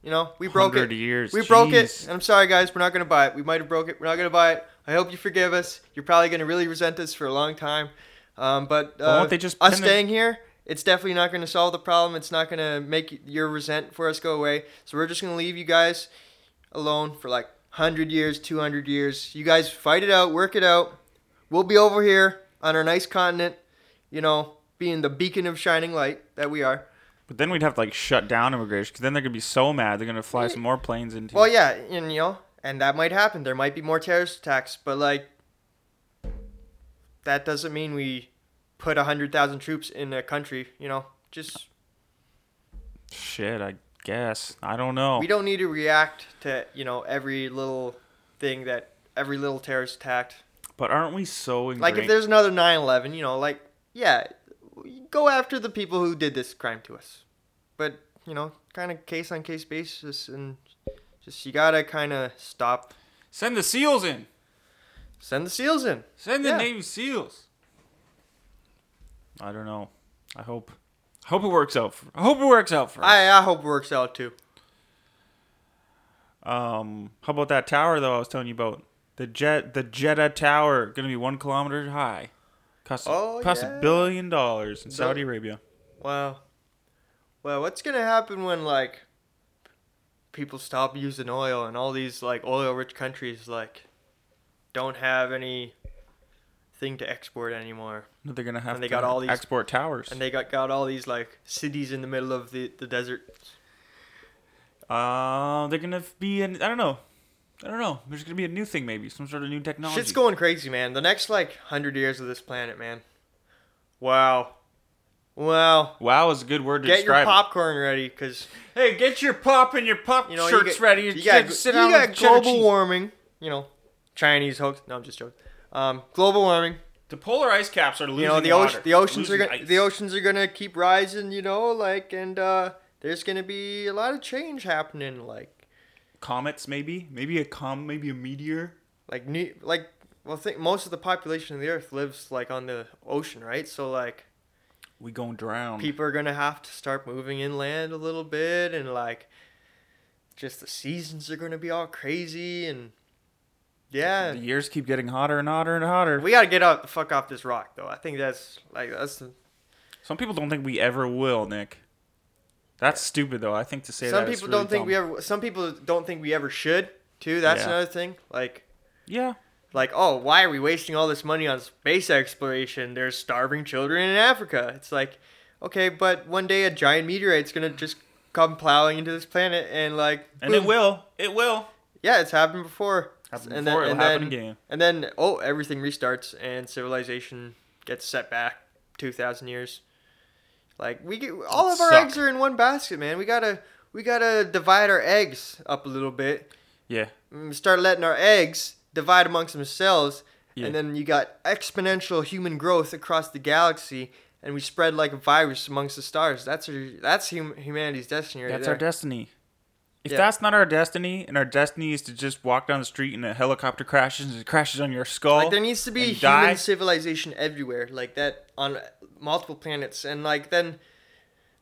you know, we broke it. years, We broke it. And I'm sorry, guys. We're not gonna buy it. We might have broke it. We're not gonna buy it. I hope you forgive us. You're probably gonna really resent us for a long time. Um, but uh, won't they just us pin the- staying here? It's definitely not going to solve the problem. It's not going to make your resent for us go away. So we're just going to leave you guys alone for like 100 years, 200 years. You guys fight it out, work it out. We'll be over here on our nice continent, you know, being the beacon of shining light that we are. But then we'd have to like shut down immigration because then they're gonna be so mad they're gonna fly some more planes into. Well, yeah, and you know, and that might happen. There might be more terrorist attacks, but like, that doesn't mean we put a hundred thousand troops in a country. You know, just Shit, I guess I don't know. we don't need to react to you know every little thing that every little terrorist attack. But aren't we so ingrained? Like if there's another 9/11, you know, like yeah, go after the people who did this crime to us. But, you know, kind of case on case basis and just you got to kind of stop send the seals in. send the seals in. Send the Yeah. Navy SEALs. I don't know. I hope. I hope it works out. For, I hope it works out for. us. I I hope it works out too. Um, how about that tower though? I was telling you about the jet, the Jeddah Tower, gonna be one kilometer high. Cost, Oh, cost yeah. a billion dollars in Bill- Saudi Arabia. Wow. Well, what's going to happen when like people stop using oil and all these like oil rich countries like don't have any thing to export anymore? They're gonna have And they to got all these- export towers. And they got, got all these like cities in the middle of the, the desert. uh, they're gonna be in. I don't know. I don't know. There's gonna be a new thing, maybe some sort of new technology. Shit's going crazy, man. The next like hundred years of this planet, man. Wow. Wow. Wow is a good word to Get your describe. it. popcorn ready, cause Hey, get your pop and your pop you know shirts you get, ready. You Sit- got, sit you down got global cheese. warming. You know, Chinese hoax. No, I'm just joking. Um, global warming. The polar ice caps are losing You know, the water. ocean, the oceans are gonna, ice. the oceans are gonna keep rising. You know, like, and uh, there's gonna be a lot of change happening. Like, comets, maybe, maybe a com, maybe a meteor. like new, like, well, think most of the population of the Earth lives like on the ocean, right? So like. We gonna drown. people are gonna have to start moving inland a little bit and like just the seasons are gonna be all crazy and yeah The years keep getting hotter and hotter and hotter. we gotta get out the fuck off this rock though i think that's like that's the, Some people don't think we ever will, Nick. That's stupid, though. I think to say some that. people really don't think dumb. we ever some people don't think we ever should too that's Yeah. another thing like Yeah. like oh why are we wasting all this money on space exploration there's starving children in africa it's like okay but one day a giant meteorite's gonna just come plowing into this planet and like And it will. It will. Yeah, it's happened before. And before, then, and then, again. And then, oh, everything restarts and civilization gets set back two thousand years. Like we get all of our eggs are in one basket, man. We gotta we gotta divide our eggs up a little bit. Yeah. Mm, Start letting our eggs divide amongst themselves, Yeah. and then you got exponential human growth across the galaxy, and we spread like a virus amongst the stars. That's our, that's hum- humanity's destiny right That's there. our destiny. If Yeah. that's not our destiny, and our destiny is to just walk down the street and a helicopter crashes and it crashes on your skull, Like there needs to be human die. civilization everywhere, like that on multiple planets, and like then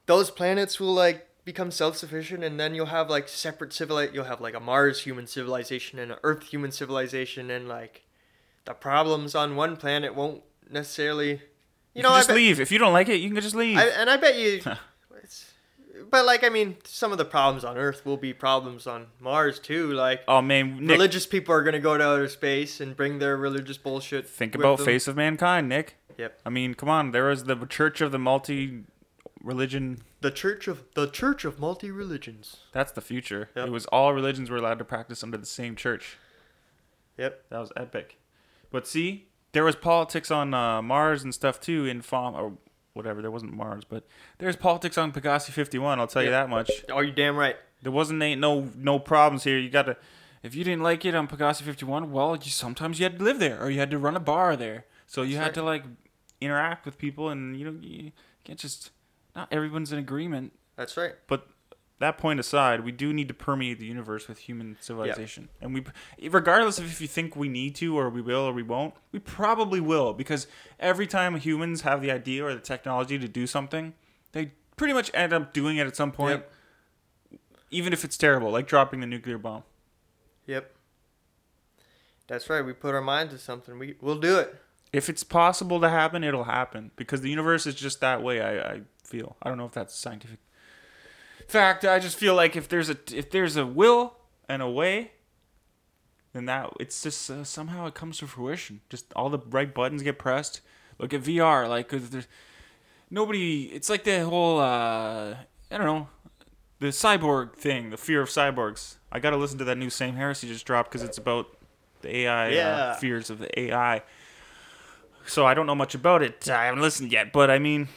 those planets will like become self-sufficient, and then you'll have like separate civil. You'll have like a Mars human civilization and an Earth human civilization, and like the problems on one planet won't necessarily. You, you know, just bet, leave. If you don't like it, you can just leave. I, and I bet you. [LAUGHS] it's, but like I mean, some of the problems on Earth will be problems on Mars too. Like oh man, Nick, religious people are gonna go to outer space and bring their religious bullshit. think about them. face of mankind, Nick. Yep. I mean, come on. There was the Church of the Multi Religion. The Church of the Church of Multi Religions. That's the future. Yep. It was all religions were allowed to practice under the same church. Yep. That was epic. But see, there was politics on uh, Mars and stuff too in or whatever. There wasn't Mars, but there's politics on Pegasi 51. I'll tell you that much. Oh, you damn right. There wasn't ain't no no problems here. You gotta if you didn't like it on Pegasi 51, well, you sometimes you had to live there or you had to run a bar there. So you That's had right. to like interact with people, and you know you can't just not everyone's in agreement. That's right. But that point aside, we do need to permeate the universe with human civilization, and we, regardless of if you think we need to or we will or we won't, we probably will because every time humans have the idea or the technology to do something, they pretty much end up doing it at some point, Yep. even if it's terrible, like dropping the nuclear bomb. Yep. That's right. We put our mind to something. We we'll do it. If it's possible to happen, it'll happen because the universe is just that way. I, I feel. I don't know if that's scientific fact. I just feel like if there's a if there's a will and a way, then that it's just uh, somehow it comes to fruition. Just all the right buttons get pressed. Look at VR. Like 'cause there's nobody. It's like the whole uh, I don't know, the cyborg thing, the fear of cyborgs. I got to listen to that new Sam Harris just dropped because it's about the AI Yeah. uh, fears of the AI. So I don't know much about it. I haven't listened yet, but I mean,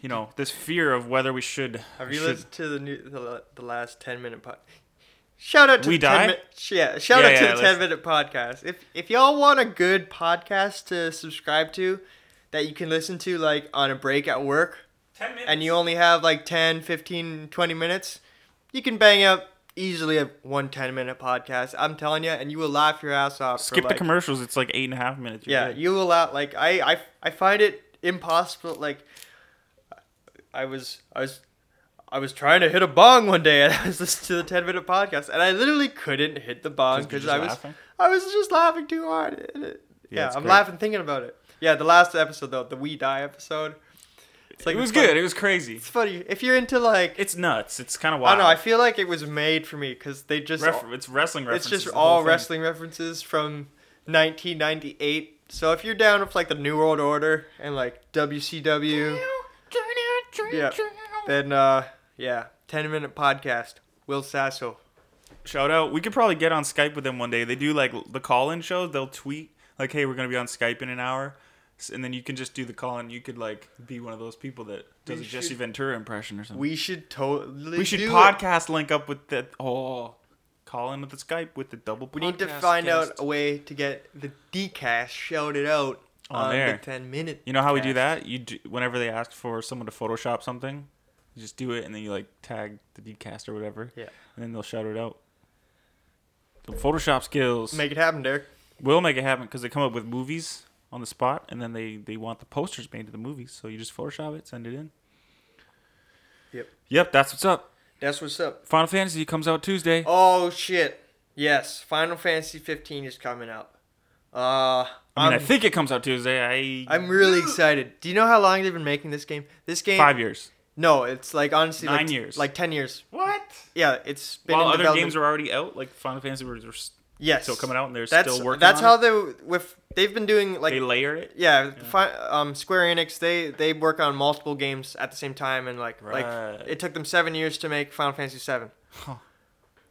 you know, this fear of whether we should. Have you should listened to the new the, the last ten minute pod? Shout out to We the 10 Die? minute, yeah. Shout Yeah, out to yeah, the ten minute podcast. If if y'all want a good podcast to subscribe to, that you can listen to like on a break at work, 10 minutes. and you only have like 10, 15, 20 minutes, you can bang out easily a one 10 minute podcast. I'm telling you, and you will laugh your ass off. for, skip the like- commercials. It's like eight and a half minutes. Yeah, good. you will laugh like I, I I find it impossible. Like I was I was I was trying to hit a bong one day and [LAUGHS] I was listening to the ten minute podcast and I literally couldn't hit the bong 'Cause because I was laughing? I was just laughing too hard. Yeah, yeah, I'm great. laughing thinking about it. Yeah, the last episode though, the We Die episode. It's like it was funny- good. It was crazy. It's funny if you're into like It's nuts. It's kind of wild. I don't know. I feel like it was made for me because they just Refer- it's wrestling it's just all wrestling references from 1998. So if you're down with like the New World Order and like WCW, yeah, then uh, yeah, 10 minute podcast. Will Sasso. Shout out. We could probably get on Skype with them one day. They do like the call-in shows. They'll tweet like, "Hey, we're gonna be on Skype in an hour," and then you can just do the call, and you could like be one of those people that does We a Jesse should- Ventura impression or something. We should totally. We should do it. podcast link up with that. Oh, call in with the Skype with the double. We need to find guest. out a way to get the decast shouted out On on, there. the 10 minute. You know how we do that? You do, whenever they ask for someone to Photoshop something, you just do it, and then you like tag the Dcast or whatever. Yeah. And then they'll shout it out. The Photoshop skills. Make it happen, Derek. We'll make it happen because they come up with movies on the spot, and then they they want the posters made to the movies. So you just Photoshop it, send it in. Yep. Yep, that's what's up. That's what's up. Final Fantasy comes out Tuesday. Oh shit! Yes, Final Fantasy 15 is coming out. Uh, I mean, i I'm- think it comes out Tuesday. I I'm really excited. Do you know how long they've been making this game? This game. five years. No, it's like honestly Nine like, years. Like ten years. What? Yeah, it's been While in other games are already out, like Final Fantasy were yes still coming out, and they're That's still working. that's on how it. they with they've been doing like they layer it. yeah, Fi- um Square Enix they they work on multiple games at the same time and like Right. like it took them seven years to make Final Fantasy seven. Huh.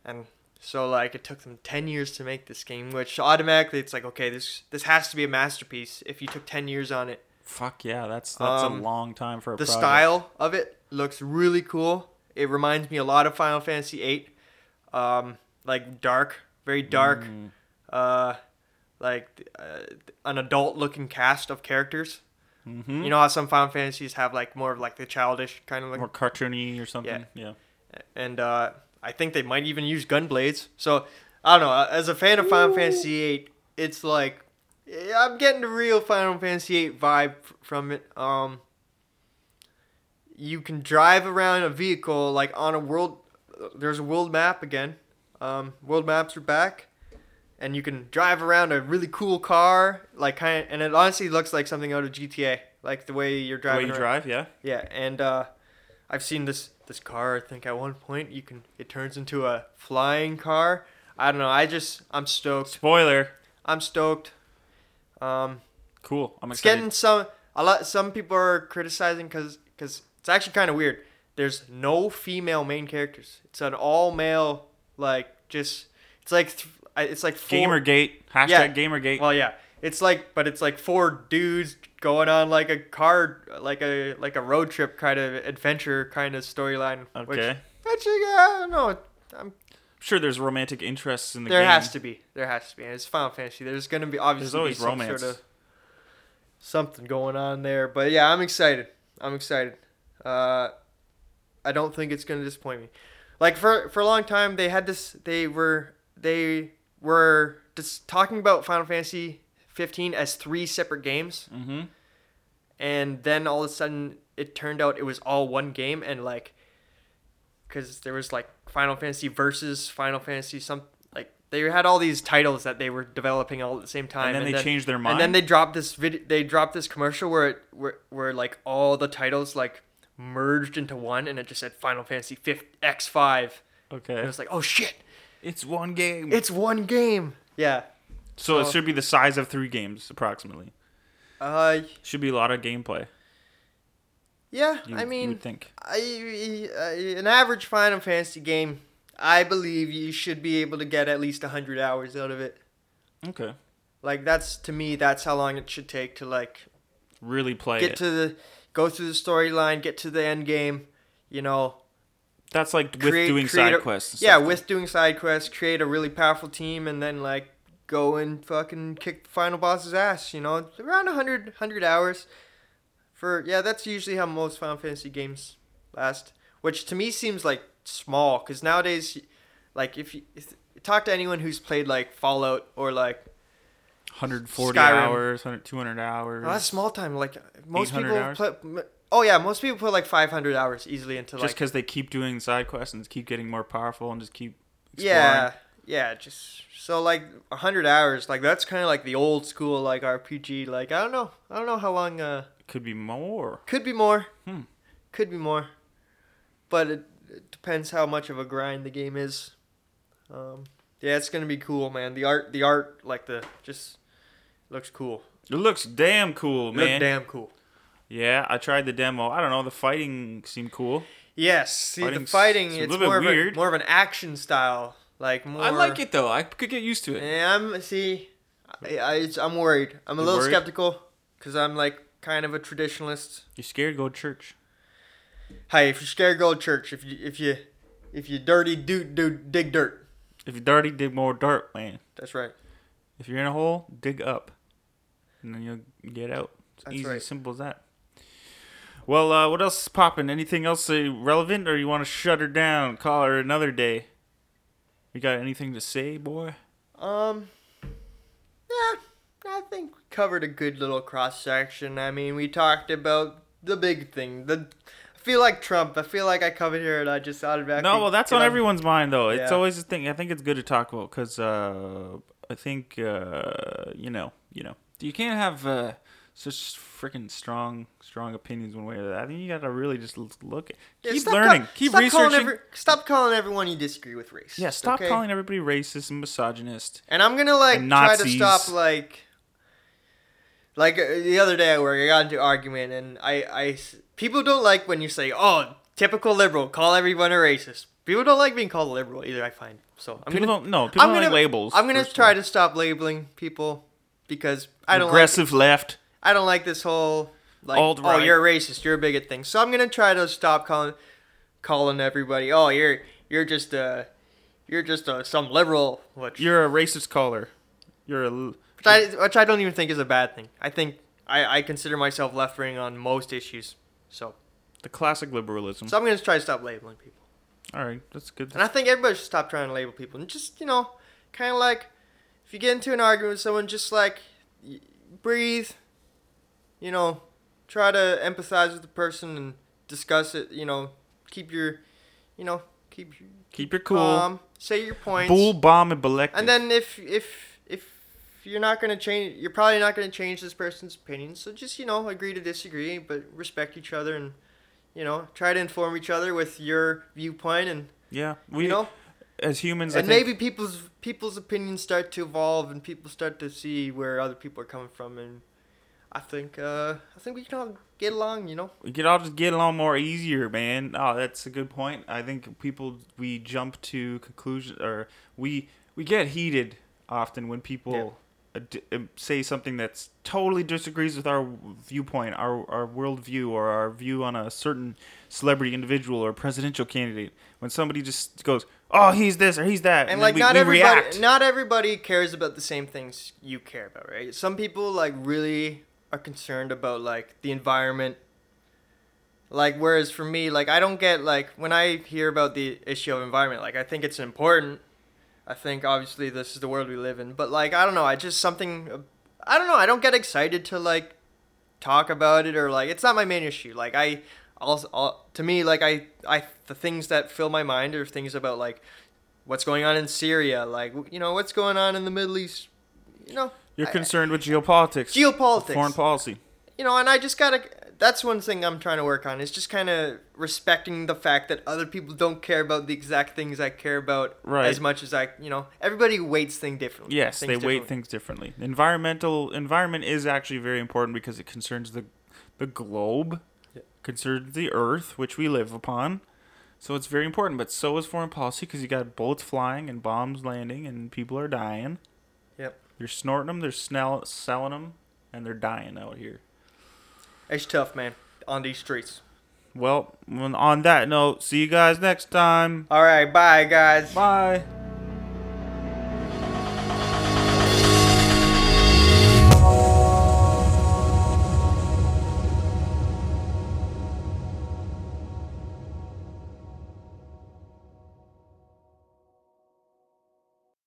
And so like it took them ten years to make this game, which automatically it's like okay this this has to be a masterpiece if you took ten years on it. Fuck yeah, that's that's Um, a long time for a the project. style of it looks really cool. It reminds me a lot of Final Fantasy VIII, um, like dark, very dark, Mm. uh, like uh, an adult-looking cast of characters. Mhm. You know how some Final Fantasies have like more of like the childish kind of like, more cartoony or something. Yeah. and uh, I think they might even use gun blades. So I don't know. uh, As a fan of Final Fantasy VIII, it's like I'm getting the real Final Fantasy VIII vibe from it. Um, you can drive around a vehicle like on a world. There's a world map again. Um, world maps are back, and you can drive around a really cool car, like kind of, and it honestly looks like something out of GTA, like the way you're The way you around. drive, yeah. Yeah, and uh, I've seen this this car. I think at one point you can it turns into a flying car. I don't know. I just I'm stoked. Spoiler. I'm stoked. Um, Cool. I'm it's excited. getting some a lot. Some people are criticizing because because it's actually kind of weird. There's no female main characters. It's an all male like just it's like th- it's like four, Gamergate. Hashtag Yeah. Gamergate. Well, yeah, it's like, but it's like four dudes going on like a car, like a like a road trip kind of adventure kind of storyline. Which, Okay. which I don't know. I'm, sure there's romantic interests in the there game. There has to be. There has to be. And it's Final Fantasy. There's gonna be obviously there's always romance. sort of something going on there. But yeah, I'm excited. I'm excited. Uh, I don't think it's gonna disappoint me. Like for for a long time, they had this. They were they were just talking about Final Fantasy 15 as three separate games, Mm-hmm. And then all of a sudden it turned out it was all one game, and like, because there was like Final Fantasy versus Final Fantasy some like they had all these titles that they were developing all at the same time, And then they changed their mind. And then they dropped this video. They dropped this commercial where it where, where like all the titles like merged into one, and it just said Final Fantasy 5 X5. Okay. And it was like, oh shit, It's one game. it's one game. Yeah. so it should be the size of three games approximately. Uh, Should be a lot of gameplay. Yeah, You, I you mean, would think. I, I, an average Final Fantasy game, I believe you should be able to get at least 100 hours out of it. Okay. Like that's to me that's how long it should take to like Really play get it. to the go through the storyline, get to the end game, you know, That's like with create- doing create side a- quests. and Yeah, with doing side quests, create a really powerful team and then like go and fucking kick the final boss's ass, you know. Around 100 100 hours for yeah, that's usually how most Final Fantasy games last, which to me seems like small cuz nowadays like if you if, talk to anyone who's played like Fallout or like 140 Skyrim. hours, 100, 200 hours. Oh, that's small time. Like most people hours? play. Oh yeah, most people put like 500 hours easily into Just like. because they keep doing side quests and keep getting more powerful and just keep exploring. Yeah, yeah. Just so like 100 hours. Like that's kind of like the old school like RPG. Like I don't know. I don't know how long. Uh, Could be more. could be more. Hmm. Could be more. But it, it depends how much of a grind the game is. Um, yeah, it's gonna be cool, man. The art, the art, like the just looks cool. It looks damn cool, man. damn cool. Yeah, I tried the demo. I don't know. The fighting seemed cool. Yes, see the fighting. it's It's, more of weird. a more of an action style, like more. I like it though. I could get used to it. Yeah, I'm see. I, I I'm worried. I'm a You little worried? skeptical because I'm like kind of a traditionalist. You're scared to go to church. Hey, if you're scared, go to church. If you if you if you dirty, do do dig dirt. If you're dirty, dig more dirt, man. That's right. If you're in a hole, dig up, and then you'll get out. It's That's easy, right. simple as that. Well, uh, what else is popping? Anything else uh, relevant, or you want to shut her down, call her another day? You got anything to say, boy? Um. Yeah, I think we covered a good little cross section. I mean, we talked about the big thing. The I feel like Trump. I feel like I covered here, and I just automatically. No, well, that's get on everyone's mind, though. It's Yeah. always a thing. I think it's good to talk about because uh, I think uh, you know, you know, you can't have uh, such freaking strong, strong opinions one way or the other. I think you got to really just look. At, Yeah, keep learning. call- keep stop calling researching. every- stop calling everyone you disagree with racist. yeah, stop okay? calling everybody racist and misogynist. And I'm gonna like try to stop like, like uh, the other day at work, I got into an argument, and I, I people don't like when you say, "Oh, typical liberal, call everyone a racist." People don't like being called a liberal either. I find so. I'm People gonna, don't no. People I'm don't gonna like labels. I'm gonna try to stop labeling people because I don't like aggressive left. I don't like this whole like Alt-right. oh you're a racist, you're a bigot thing. So I'm gonna try to stop calling calling everybody oh you're you're just uh you're just uh, some liberal which You're a racist caller. You're a which I which I don't even think is a bad thing. I think I, I consider myself left wing on most issues. So the classic liberalism. so I'm gonna try to stop labeling people. All right, that's good. And I think everybody should stop trying to label people and just, you know, kind of like if you get into an argument with someone, just like breathe, you know, try to empathize with the person and discuss it, you know, keep your, you know, keep your Keep your cool. calm, say your points. Bull bomb and Balek. And then if if if you're not going to change you're probably not going to change this person's opinion, so just, you know, agree to disagree, but respect each other and you know, try to inform each other with your viewpoint and yeah, we you know as humans, I and maybe people's people's opinions start to evolve and people start to see where other people are coming from and I think uh I think we can all get along, you know. we could all just get along more easier, man. Oh, that's a good point. I think people we jump to conclusions or we we get heated often when people d- um, say something that's totally disagrees with our viewpoint, our our worldview, or our view on a certain celebrity, individual, or presidential candidate. When somebody just goes, "Oh, he's this or he's that," And then like we, not we everybody react. not everybody cares about the same things you care about, right? Some people like really are concerned about like the environment. Like whereas for me, like I don't get like when I hear about the issue of environment, like I think it's important. I think obviously this is the world we live in, but like I don't know, I just something I don't know, I don't get excited to like talk about it or like it's not my main issue. Like I also I'll, to me like I I the things that fill my mind are things about like what's going on in Syria, like you know what's going on in the Middle East, you know. You're I- concerned with geopolitics, Geopolitics. foreign policy. you know, and I just gotta. That's one thing I'm trying to work on is just kind of respecting the fact that other people don't care about the exact things I care about Right. as much as I, you know, everybody weights things differently. Yes, things they weight things differently. Environmental environment is actually very important because it concerns the the globe. conserve the earth which we live upon. So it's very important. But so is foreign policy because you got bullets flying and bombs landing and people are dying. They're snorting them, they're snell- selling them, and they're dying out here. It's tough, man, on these streets. Well, on that note, see you guys next time. All right, bye, guys. Bye.